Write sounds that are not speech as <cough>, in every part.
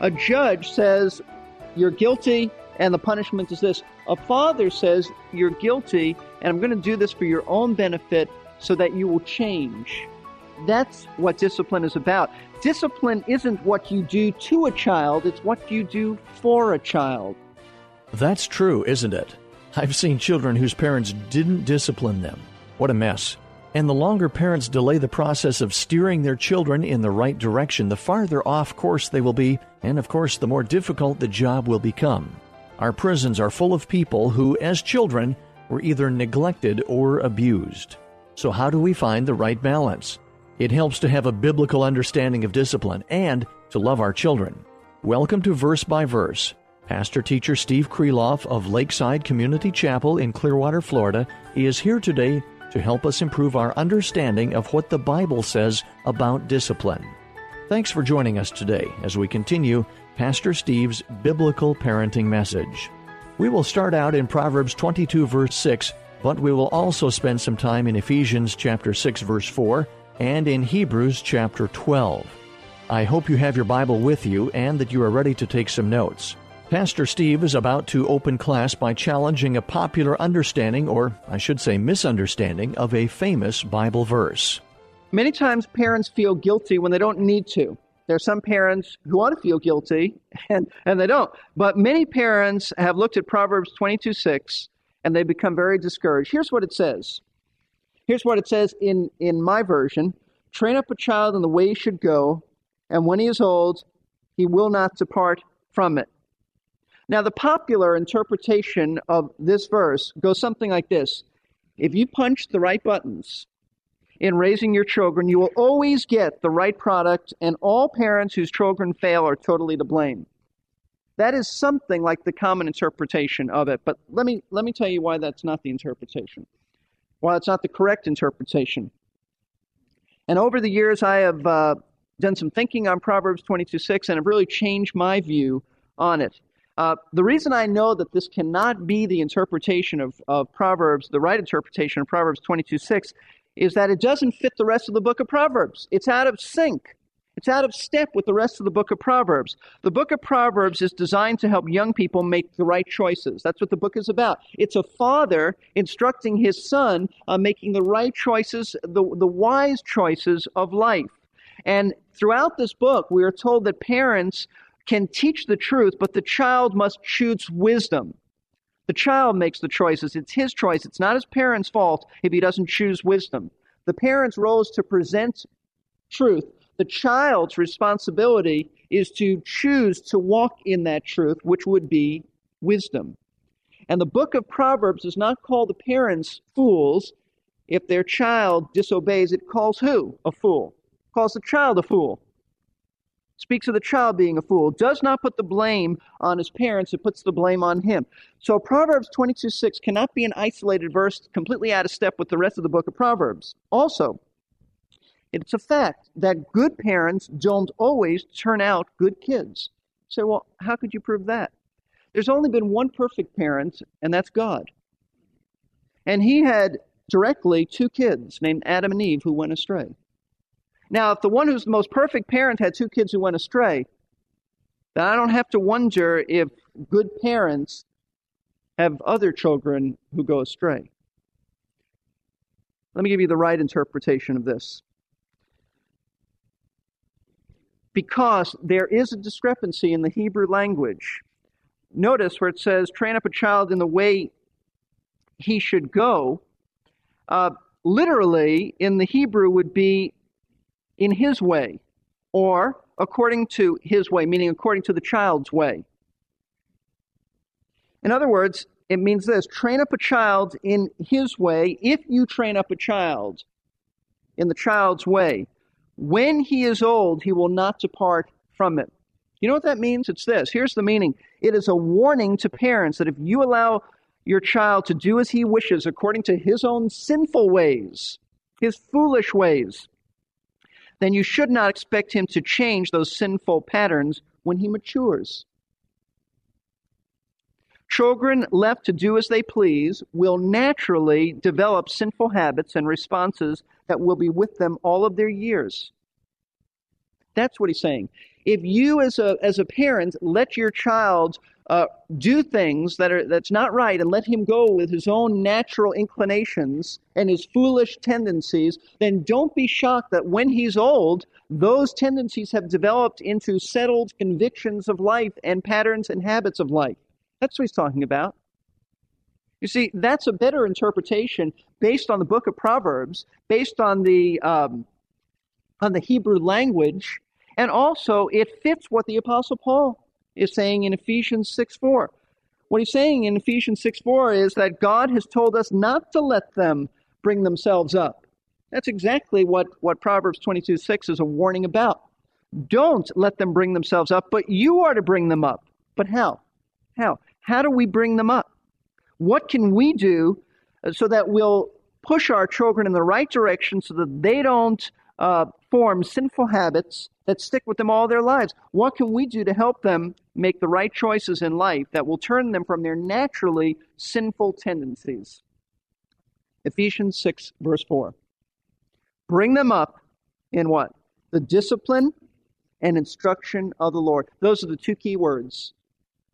A judge says you're guilty and the punishment is this. A father says you're guilty and I'm going to do this for your own benefit so that you will change. That's what discipline is about. Discipline isn't what you do to a child, it's what you do for a child. That's true, isn't it? I've seen children whose parents didn't discipline them. What a mess. And the longer parents delay the process of steering their children in the right direction, the farther off course they will be, and of course, the more difficult the job will become. Our prisons are full of people who, as children, were either neglected or abused. So, how do we find the right balance? It helps to have a biblical understanding of discipline and to love our children. Welcome to Verse by Verse. Pastor teacher Steve Kreloff of Lakeside Community Chapel in Clearwater, Florida, is here today to help us improve our understanding of what the Bible says about discipline. Thanks for joining us today as we continue Pastor Steve's biblical parenting message. We will start out in Proverbs 22, verse 6, but we will also spend some time in Ephesians chapter 6, verse 4, and in Hebrews chapter 12. I hope you have your Bible with you and that you are ready to take some notes. Pastor Steve is about to open class by challenging a popular understanding, or I should say misunderstanding, of a famous Bible verse. Many times parents feel guilty when they don't need to. There are some parents who want to feel guilty <laughs> and, and they don't. But many parents have looked at Proverbs 22 6 and they become very discouraged. Here's what it says. Here's what it says in, in my version Train up a child in the way he should go, and when he is old, he will not depart from it. Now, the popular interpretation of this verse goes something like this If you punch the right buttons in raising your children, you will always get the right product, and all parents whose children fail are totally to blame. That is something like the common interpretation of it, but let me, let me tell you why that's not the interpretation, why it's not the correct interpretation. And over the years, I have uh, done some thinking on Proverbs 22 6 and have really changed my view on it. Uh, the reason I know that this cannot be the interpretation of, of Proverbs, the right interpretation of Proverbs 22 6, is that it doesn't fit the rest of the book of Proverbs. It's out of sync. It's out of step with the rest of the book of Proverbs. The book of Proverbs is designed to help young people make the right choices. That's what the book is about. It's a father instructing his son on making the right choices, the, the wise choices of life. And throughout this book, we are told that parents can teach the truth, but the child must choose wisdom. The child makes the choices. It's his choice. It's not his parents' fault if he doesn't choose wisdom. The parent's role is to present truth. The child's responsibility is to choose to walk in that truth, which would be wisdom. And the book of Proverbs does not call the parents fools if their child disobeys. It calls who? A fool. It calls the child a fool speaks of the child being a fool, does not put the blame on his parents, it puts the blame on him. So Proverbs 22 6 cannot be an isolated verse completely out of step with the rest of the book of Proverbs. Also, it's a fact that good parents don't always turn out good kids. So, well, how could you prove that? There's only been one perfect parent, and that's God. And he had directly two kids named Adam and Eve who went astray. Now, if the one who's the most perfect parent had two kids who went astray, then I don't have to wonder if good parents have other children who go astray. Let me give you the right interpretation of this. Because there is a discrepancy in the Hebrew language. Notice where it says, train up a child in the way he should go. Uh, literally, in the Hebrew, would be in his way, or according to his way, meaning according to the child's way. In other words, it means this train up a child in his way. If you train up a child in the child's way, when he is old, he will not depart from it. You know what that means? It's this. Here's the meaning it is a warning to parents that if you allow your child to do as he wishes according to his own sinful ways, his foolish ways, then you should not expect him to change those sinful patterns when he matures. Children left to do as they please will naturally develop sinful habits and responses that will be with them all of their years. That's what he's saying. If you, as a, as a parent, let your child uh, do things that are that's not right and let him go with his own natural inclinations and his foolish tendencies, then don't be shocked that when he's old, those tendencies have developed into settled convictions of life and patterns and habits of life. That's what he's talking about. You see, that's a better interpretation based on the book of Proverbs, based on the um, on the Hebrew language, and also it fits what the Apostle Paul is saying in Ephesians 6 4. What he's saying in Ephesians 6 4 is that God has told us not to let them bring themselves up. That's exactly what, what Proverbs 22 6 is a warning about. Don't let them bring themselves up, but you are to bring them up. But how? How? How do we bring them up? What can we do uh, so that we'll push our children in the right direction so that they don't uh, form sinful habits that stick with them all their lives. What can we do to help them make the right choices in life that will turn them from their naturally sinful tendencies? Ephesians 6, verse 4. Bring them up in what? The discipline and instruction of the Lord. Those are the two key words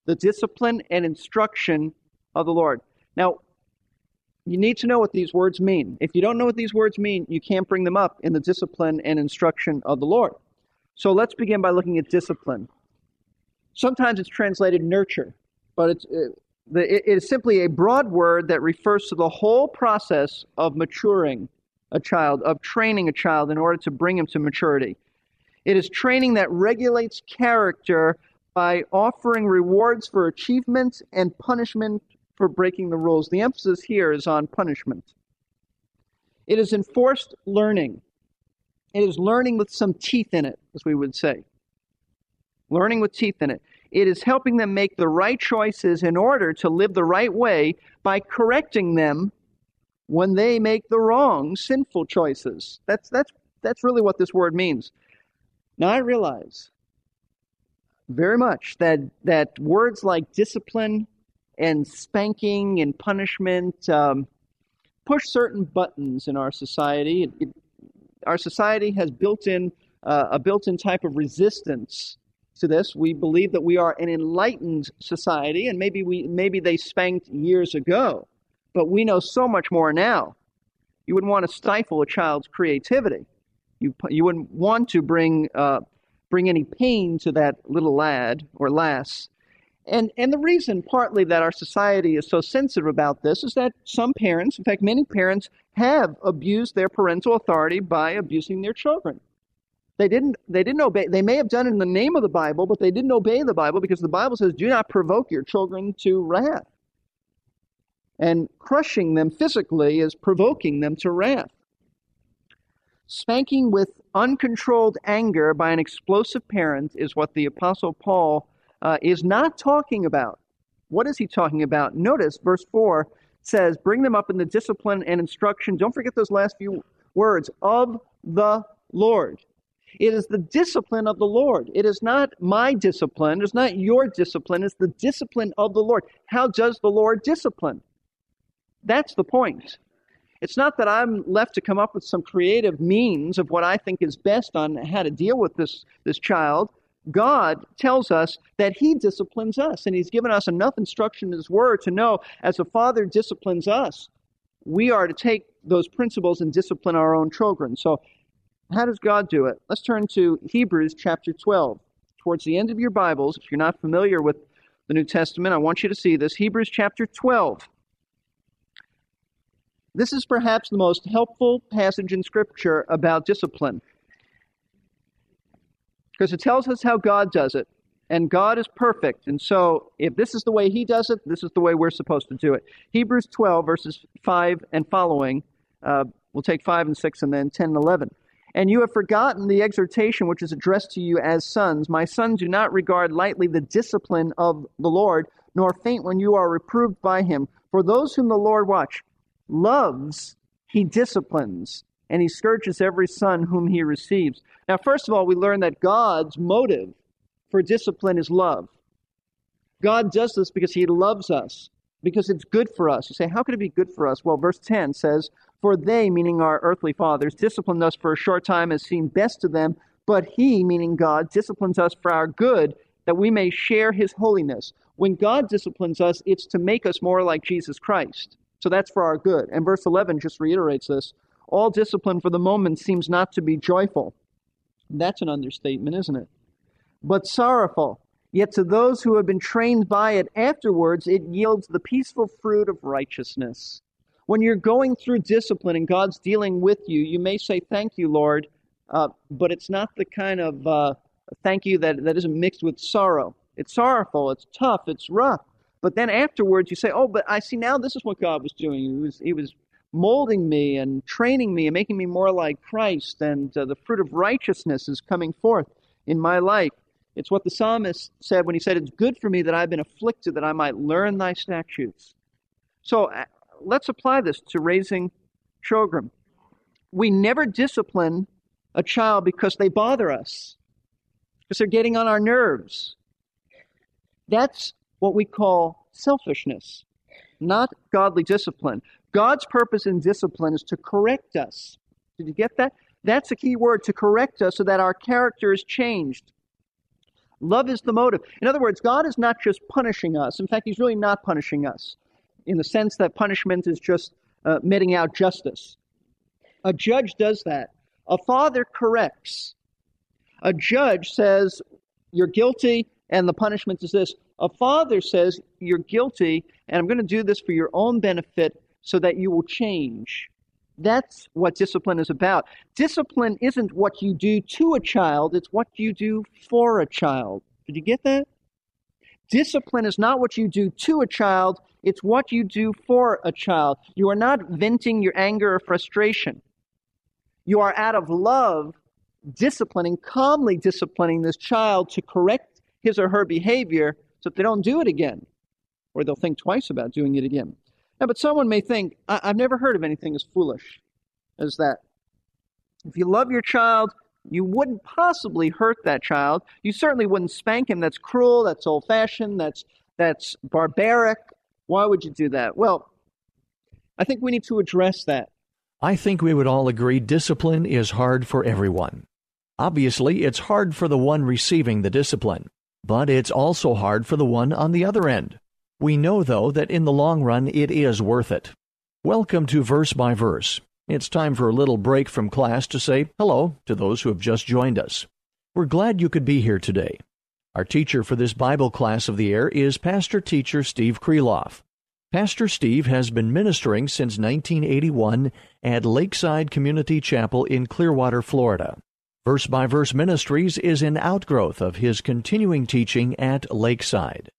the discipline and instruction of the Lord. Now, you need to know what these words mean. If you don't know what these words mean, you can't bring them up in the discipline and instruction of the Lord. So let's begin by looking at discipline. Sometimes it's translated nurture, but it's, uh, it, it is simply a broad word that refers to the whole process of maturing a child, of training a child in order to bring him to maturity. It is training that regulates character by offering rewards for achievements and punishment for breaking the rules. The emphasis here is on punishment. It is enforced learning. It is learning with some teeth in it, as we would say. Learning with teeth in it. It is helping them make the right choices in order to live the right way by correcting them when they make the wrong, sinful choices. That's, that's, that's really what this word means. Now, I realize very much that, that words like discipline and spanking and punishment um, push certain buttons in our society. It, it, our society has built in uh, a built-in type of resistance to this. We believe that we are an enlightened society, and maybe we maybe they spanked years ago, but we know so much more now. You wouldn't want to stifle a child's creativity. You you wouldn't want to bring uh, bring any pain to that little lad or lass and, and the reason, partly, that our society is so sensitive about this is that some parents, in fact, many parents, have abused their parental authority by abusing their children. They didn't, they didn't obey. They may have done it in the name of the Bible, but they didn't obey the Bible because the Bible says, do not provoke your children to wrath. And crushing them physically is provoking them to wrath. Spanking with uncontrolled anger by an explosive parent is what the Apostle Paul uh, is not talking about. What is he talking about? Notice verse 4 says, Bring them up in the discipline and instruction. Don't forget those last few words of the Lord. It is the discipline of the Lord. It is not my discipline. It's not your discipline. It's the discipline of the Lord. How does the Lord discipline? That's the point. It's not that I'm left to come up with some creative means of what I think is best on how to deal with this, this child. God tells us that He disciplines us, and He's given us enough instruction in His Word to know as a father disciplines us, we are to take those principles and discipline our own children. So, how does God do it? Let's turn to Hebrews chapter 12. Towards the end of your Bibles, if you're not familiar with the New Testament, I want you to see this. Hebrews chapter 12. This is perhaps the most helpful passage in Scripture about discipline because it tells us how God does it. and God is perfect. And so, if this is the way He does it, this is the way we're supposed to do it. Hebrews 12, verses 5 and following. Uh, we'll take 5 and 6 and then 10 and 11. And you have forgotten the exhortation which is addressed to you as sons. My sons, do not regard lightly the discipline of the Lord, nor faint when you are reproved by him. For those whom the Lord watch loves, he disciplines, and he scourges every son whom he receives. Now, first of all, we learn that God's motive for discipline is love. God does this because he loves us, because it's good for us. You say, how could it be good for us? Well, verse 10 says, For they, meaning our earthly fathers, disciplined us for a short time as seemed best to them, but he, meaning God, disciplines us for our good, that we may share his holiness. When God disciplines us, it's to make us more like Jesus Christ. So that's for our good. And verse 11 just reiterates this. All discipline for the moment seems not to be joyful. That's an understatement, isn't it? but sorrowful. Yet to those who have been trained by it afterwards, it yields the peaceful fruit of righteousness. When you're going through discipline and God's dealing with you, you may say, Thank you, Lord, uh, but it's not the kind of uh, thank you that, that isn't mixed with sorrow. It's sorrowful, it's tough, it's rough. But then afterwards, you say, Oh, but I see now this is what God was doing. He was, he was molding me and training me and making me more like Christ, and uh, the fruit of righteousness is coming forth in my life. It's what the psalmist said when he said, It's good for me that I've been afflicted, that I might learn thy statutes. So uh, let's apply this to raising children. We never discipline a child because they bother us, because they're getting on our nerves. That's what we call selfishness, not godly discipline. God's purpose in discipline is to correct us. Did you get that? That's a key word to correct us so that our character is changed. Love is the motive. In other words, God is not just punishing us. In fact, He's really not punishing us in the sense that punishment is just uh, meting out justice. A judge does that. A father corrects. A judge says, You're guilty, and the punishment is this. A father says, You're guilty, and I'm going to do this for your own benefit so that you will change. That's what discipline is about. Discipline isn't what you do to a child, it's what you do for a child. Did you get that? Discipline is not what you do to a child, it's what you do for a child. You are not venting your anger or frustration. You are out of love disciplining, calmly disciplining this child to correct his or her behavior so that they don't do it again, or they'll think twice about doing it again. Now, but someone may think, I- have never heard of anything as foolish as that. If you love your child, you wouldn't possibly hurt that child. You certainly wouldn't spank him. That's cruel, that's old fashioned, that's, that's barbaric. Why would you do that? Well, I think we need to address that. I think we would all agree discipline is hard for everyone. Obviously, it's hard for the one receiving the discipline, but it's also hard for the one on the other end. We know, though, that in the long run it is worth it. Welcome to Verse by Verse. It's time for a little break from class to say hello to those who have just joined us. We're glad you could be here today. Our teacher for this Bible class of the air is Pastor Teacher Steve Kreloff. Pastor Steve has been ministering since 1981 at Lakeside Community Chapel in Clearwater, Florida. Verse by Verse Ministries is an outgrowth of his continuing teaching at Lakeside.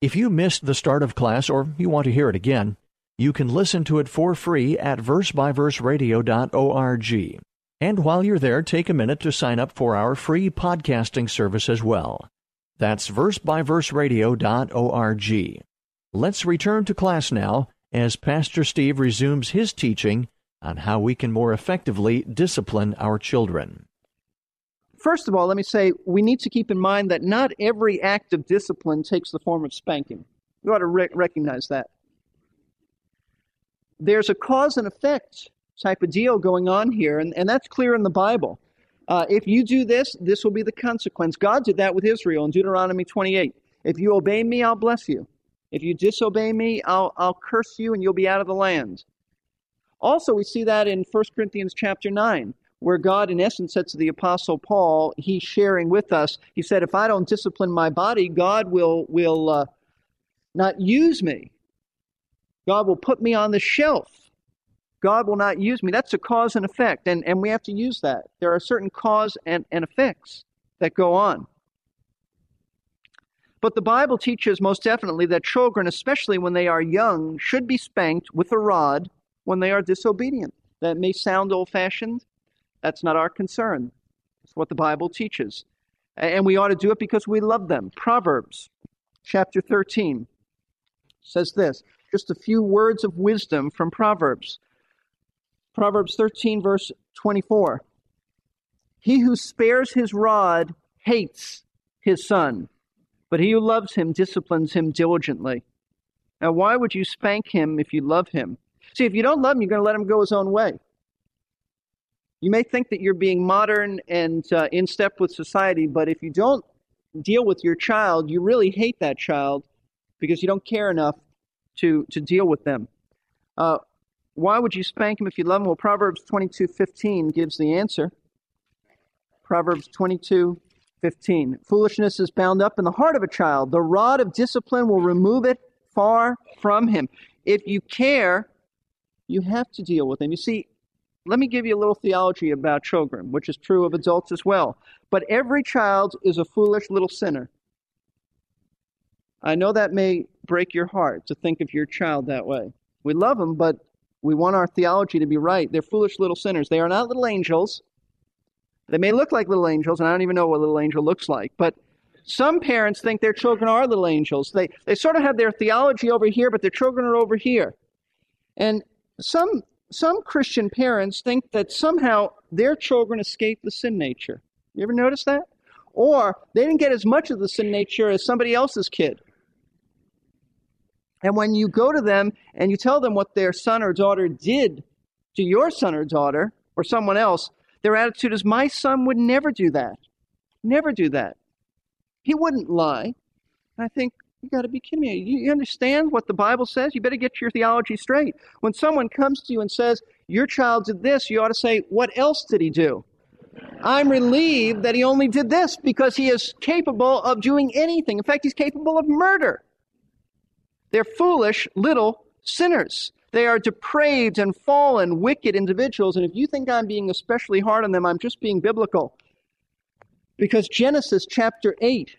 If you missed the start of class or you want to hear it again, you can listen to it for free at versebyverseradio.org. And while you're there, take a minute to sign up for our free podcasting service as well. That's versebyverseradio.org. Let's return to class now as Pastor Steve resumes his teaching on how we can more effectively discipline our children. First of all, let me say we need to keep in mind that not every act of discipline takes the form of spanking. We ought to re- recognize that. There's a cause and effect type of deal going on here, and, and that's clear in the Bible. Uh, if you do this, this will be the consequence. God did that with Israel in Deuteronomy 28. If you obey me, I'll bless you. If you disobey me, I'll, I'll curse you and you'll be out of the land. Also, we see that in 1 Corinthians chapter 9 where God, in essence, said to the Apostle Paul, he's sharing with us. He said, If I don't discipline my body, God will, will uh, not use me. God will put me on the shelf. God will not use me. That's a cause and effect, and, and we have to use that. There are certain cause and, and effects that go on. But the Bible teaches most definitely that children, especially when they are young, should be spanked with a rod when they are disobedient. That may sound old fashioned. That's not our concern. It's what the Bible teaches. And we ought to do it because we love them. Proverbs chapter 13 says this just a few words of wisdom from Proverbs. Proverbs 13, verse 24. He who spares his rod hates his son, but he who loves him disciplines him diligently. Now, why would you spank him if you love him? See, if you don't love him, you're going to let him go his own way. You may think that you're being modern and uh, in step with society, but if you don't deal with your child, you really hate that child because you don't care enough to, to deal with them. Uh, why would you spank him if you love him? Well, Proverbs 22:15 gives the answer. Proverbs 22:15. Foolishness is bound up in the heart of a child. The rod of discipline will remove it far from him. If you care, you have to deal with him. You see, let me give you a little theology about children, which is true of adults as well. But every child is a foolish little sinner. I know that may break your heart to think of your child that way. We love them, but we want our theology to be right. They're foolish little sinners. They are not little angels. They may look like little angels, and I don't even know what a little angel looks like. But some parents think their children are little angels. They, they sort of have their theology over here, but their children are over here. And some, some Christian parents think that somehow their children escape the sin nature. You ever notice that? Or they didn't get as much of the sin nature as somebody else's kid. And when you go to them and you tell them what their son or daughter did to your son or daughter or someone else, their attitude is, My son would never do that. Never do that. He wouldn't lie. And I think, you got to be kidding me. You understand what the Bible says? You better get your theology straight. When someone comes to you and says, Your child did this, you ought to say, What else did he do? I'm relieved that he only did this because he is capable of doing anything. In fact, he's capable of murder. They're foolish little sinners. They are depraved and fallen, wicked individuals. And if you think I'm being especially hard on them, I'm just being biblical. Because Genesis chapter 8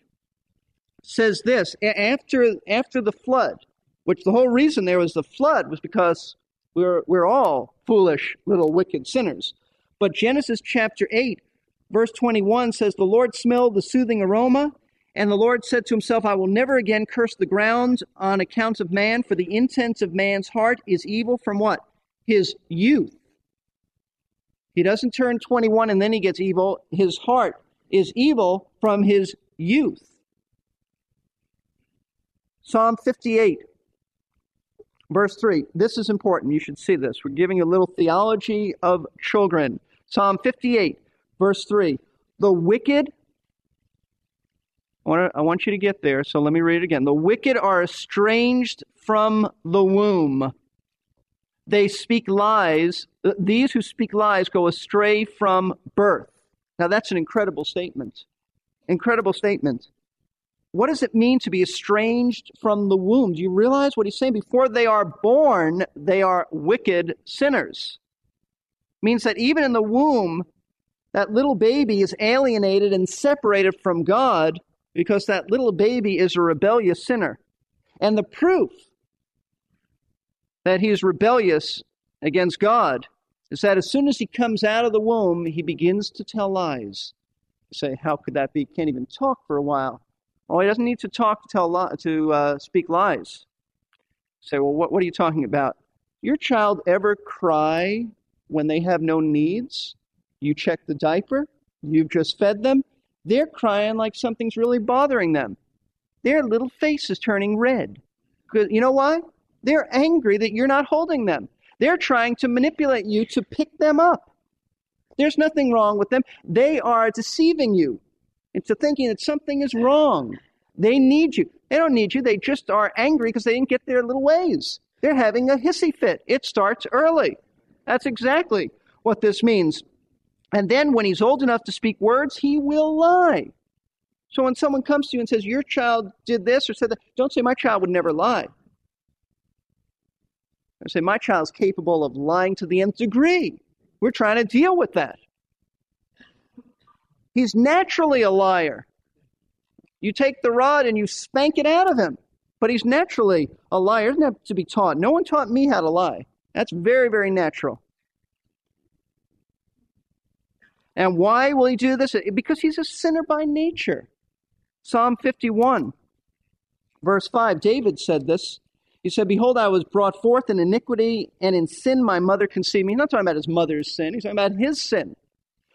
says this after, after the flood, which the whole reason there was the flood was because we're, we're all foolish little wicked sinners. But Genesis chapter 8, verse 21 says, The Lord smelled the soothing aroma and the Lord said to himself, I will never again curse the ground on account of man, for the intent of man's heart is evil from what? His youth. He doesn't turn 21 and then he gets evil. His heart is evil from his youth. Psalm 58, verse 3. This is important. You should see this. We're giving a little theology of children. Psalm 58, verse 3. The wicked I want, I want you to get there, so let me read it again. The wicked are estranged from the womb. They speak lies. These who speak lies go astray from birth. Now, that's an incredible statement. Incredible statement. What does it mean to be estranged from the womb? Do you realize what he's saying? Before they are born, they are wicked sinners. It means that even in the womb, that little baby is alienated and separated from God because that little baby is a rebellious sinner. And the proof that he is rebellious against God is that as soon as he comes out of the womb, he begins to tell lies. You say, how could that be? Can't even talk for a while. Oh, he doesn't need to talk to tell li- to uh, speak lies. Say, well, what, what are you talking about? Your child ever cry when they have no needs? You check the diaper. You've just fed them. They're crying like something's really bothering them. Their little face is turning red. You know why? They're angry that you're not holding them. They're trying to manipulate you to pick them up. There's nothing wrong with them. They are deceiving you into thinking that something is wrong. They need you. They don't need you. They just are angry because they didn't get their little ways. They're having a hissy fit. It starts early. That's exactly what this means. And then when he's old enough to speak words, he will lie. So when someone comes to you and says, Your child did this or said that, don't say, My child would never lie. I say, My child's capable of lying to the nth degree. We're trying to deal with that. He's naturally a liar. You take the rod and you spank it out of him. But he's naturally a liar. He doesn't have to be taught. No one taught me how to lie. That's very, very natural. And why will he do this? Because he's a sinner by nature. Psalm 51, verse 5, David said this. He said, Behold, I was brought forth in iniquity, and in sin my mother conceived me. He's not talking about his mother's sin, he's talking about his sin.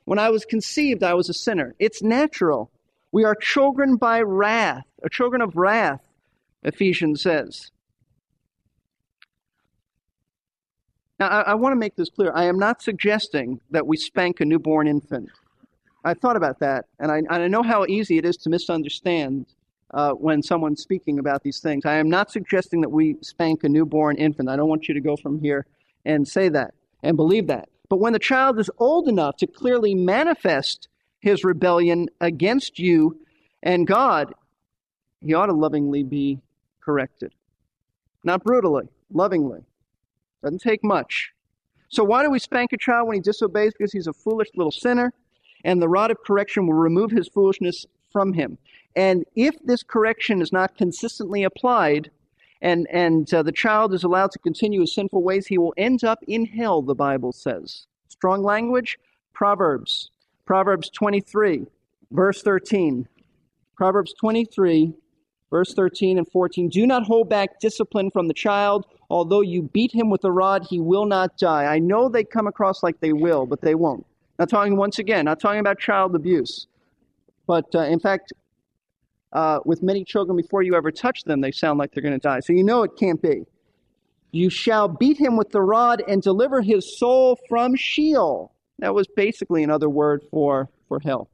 When I was conceived, I was a sinner. It's natural. We are children by wrath, or children of wrath, Ephesians says. Now, I, I want to make this clear. I am not suggesting that we spank a newborn infant. I thought about that, and I, and I know how easy it is to misunderstand uh, when someone's speaking about these things. I am not suggesting that we spank a newborn infant. I don't want you to go from here and say that and believe that. But when the child is old enough to clearly manifest his rebellion against you and God, he ought to lovingly be corrected. Not brutally, lovingly. Doesn't take much. So, why do we spank a child when he disobeys? Because he's a foolish little sinner, and the rod of correction will remove his foolishness from him. And if this correction is not consistently applied, and, and uh, the child is allowed to continue his sinful ways, he will end up in hell, the Bible says. Strong language? Proverbs. Proverbs 23, verse 13. Proverbs 23, verse 13 and 14. Do not hold back discipline from the child Although you beat him with a rod, he will not die. I know they come across like they will, but they won't. Not talking once again, not talking about child abuse. But uh, in fact, uh, with many children, before you ever touch them, they sound like they're going to die. So you know it can't be. You shall beat him with the rod and deliver his soul from Sheol. That was basically another word for, for hell.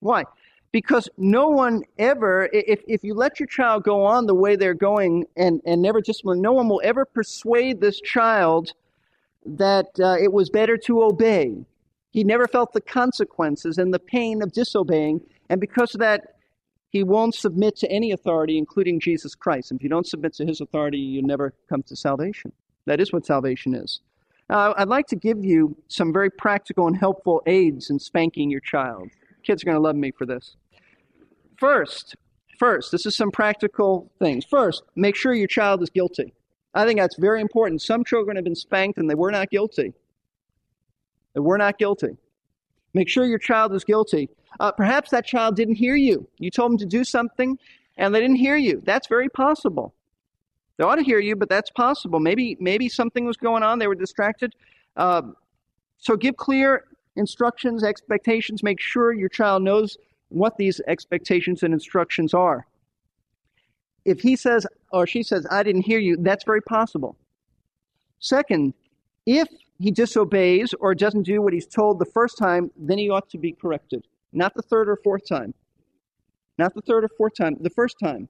Why? because no one ever, if, if you let your child go on the way they're going and, and never discipline, no one will ever persuade this child that uh, it was better to obey. He never felt the consequences and the pain of disobeying, and because of that, he won't submit to any authority, including Jesus Christ. And if you don't submit to his authority, you never come to salvation. That is what salvation is. Uh, I'd like to give you some very practical and helpful aids in spanking your child. Kids are going to love me for this. First, first, this is some practical things. First, make sure your child is guilty. I think that's very important. Some children have been spanked and they were not guilty. They were not guilty. Make sure your child is guilty. Uh, perhaps that child didn't hear you. You told them to do something and they didn't hear you. That's very possible. They ought to hear you, but that's possible. Maybe maybe something was going on. They were distracted. Uh, so give clear instructions, expectations. Make sure your child knows what these expectations and instructions are. If he says or she says, I didn't hear you, that's very possible. Second, if he disobeys or doesn't do what he's told the first time, then he ought to be corrected. Not the third or fourth time. Not the third or fourth time, the first time.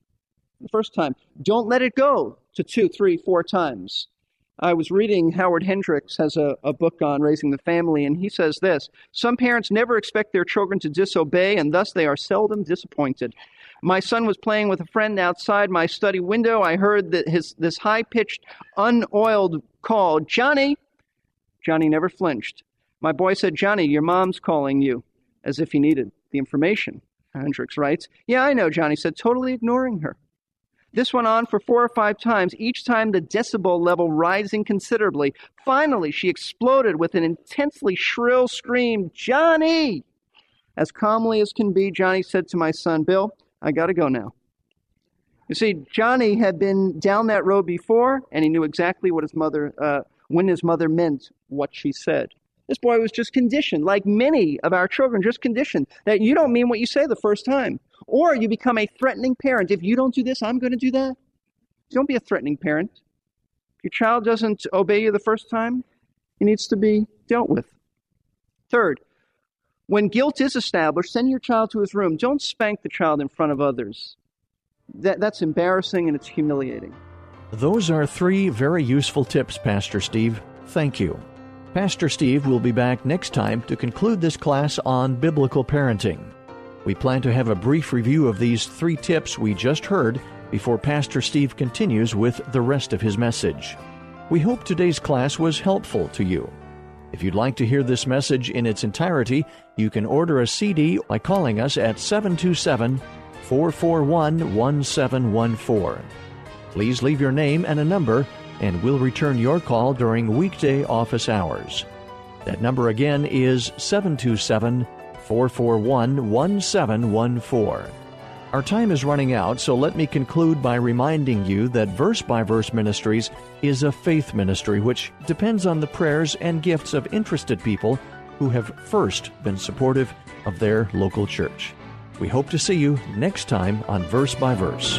The first time. Don't let it go to two, three, four times. I was reading Howard Hendricks has a, a book on raising the family, and he says this Some parents never expect their children to disobey, and thus they are seldom disappointed. My son was playing with a friend outside my study window. I heard that his this high pitched, unoiled call, Johnny. Johnny never flinched. My boy said, Johnny, your mom's calling you, as if he needed the information. Hendricks writes, Yeah, I know, Johnny said, totally ignoring her. This went on for four or five times, each time the decibel level rising considerably. Finally, she exploded with an intensely shrill scream, Johnny! As calmly as can be, Johnny said to my son, Bill, I gotta go now. You see, Johnny had been down that road before, and he knew exactly what his mother, uh, when his mother meant what she said. This boy was just conditioned, like many of our children, just conditioned that you don't mean what you say the first time. Or you become a threatening parent. If you don't do this, I'm going to do that. Don't be a threatening parent. If your child doesn't obey you the first time, he needs to be dealt with. Third, when guilt is established, send your child to his room. Don't spank the child in front of others. That, that's embarrassing and it's humiliating. Those are three very useful tips, Pastor Steve. Thank you. Pastor Steve will be back next time to conclude this class on biblical parenting. We plan to have a brief review of these three tips we just heard before Pastor Steve continues with the rest of his message. We hope today's class was helpful to you. If you'd like to hear this message in its entirety, you can order a CD by calling us at 727 441 1714. Please leave your name and a number, and we'll return your call during weekday office hours. That number again is 727 441 1714. Our time is running out, so let me conclude by reminding you that Verse by Verse Ministries is a faith ministry which depends on the prayers and gifts of interested people who have first been supportive of their local church. We hope to see you next time on Verse by Verse.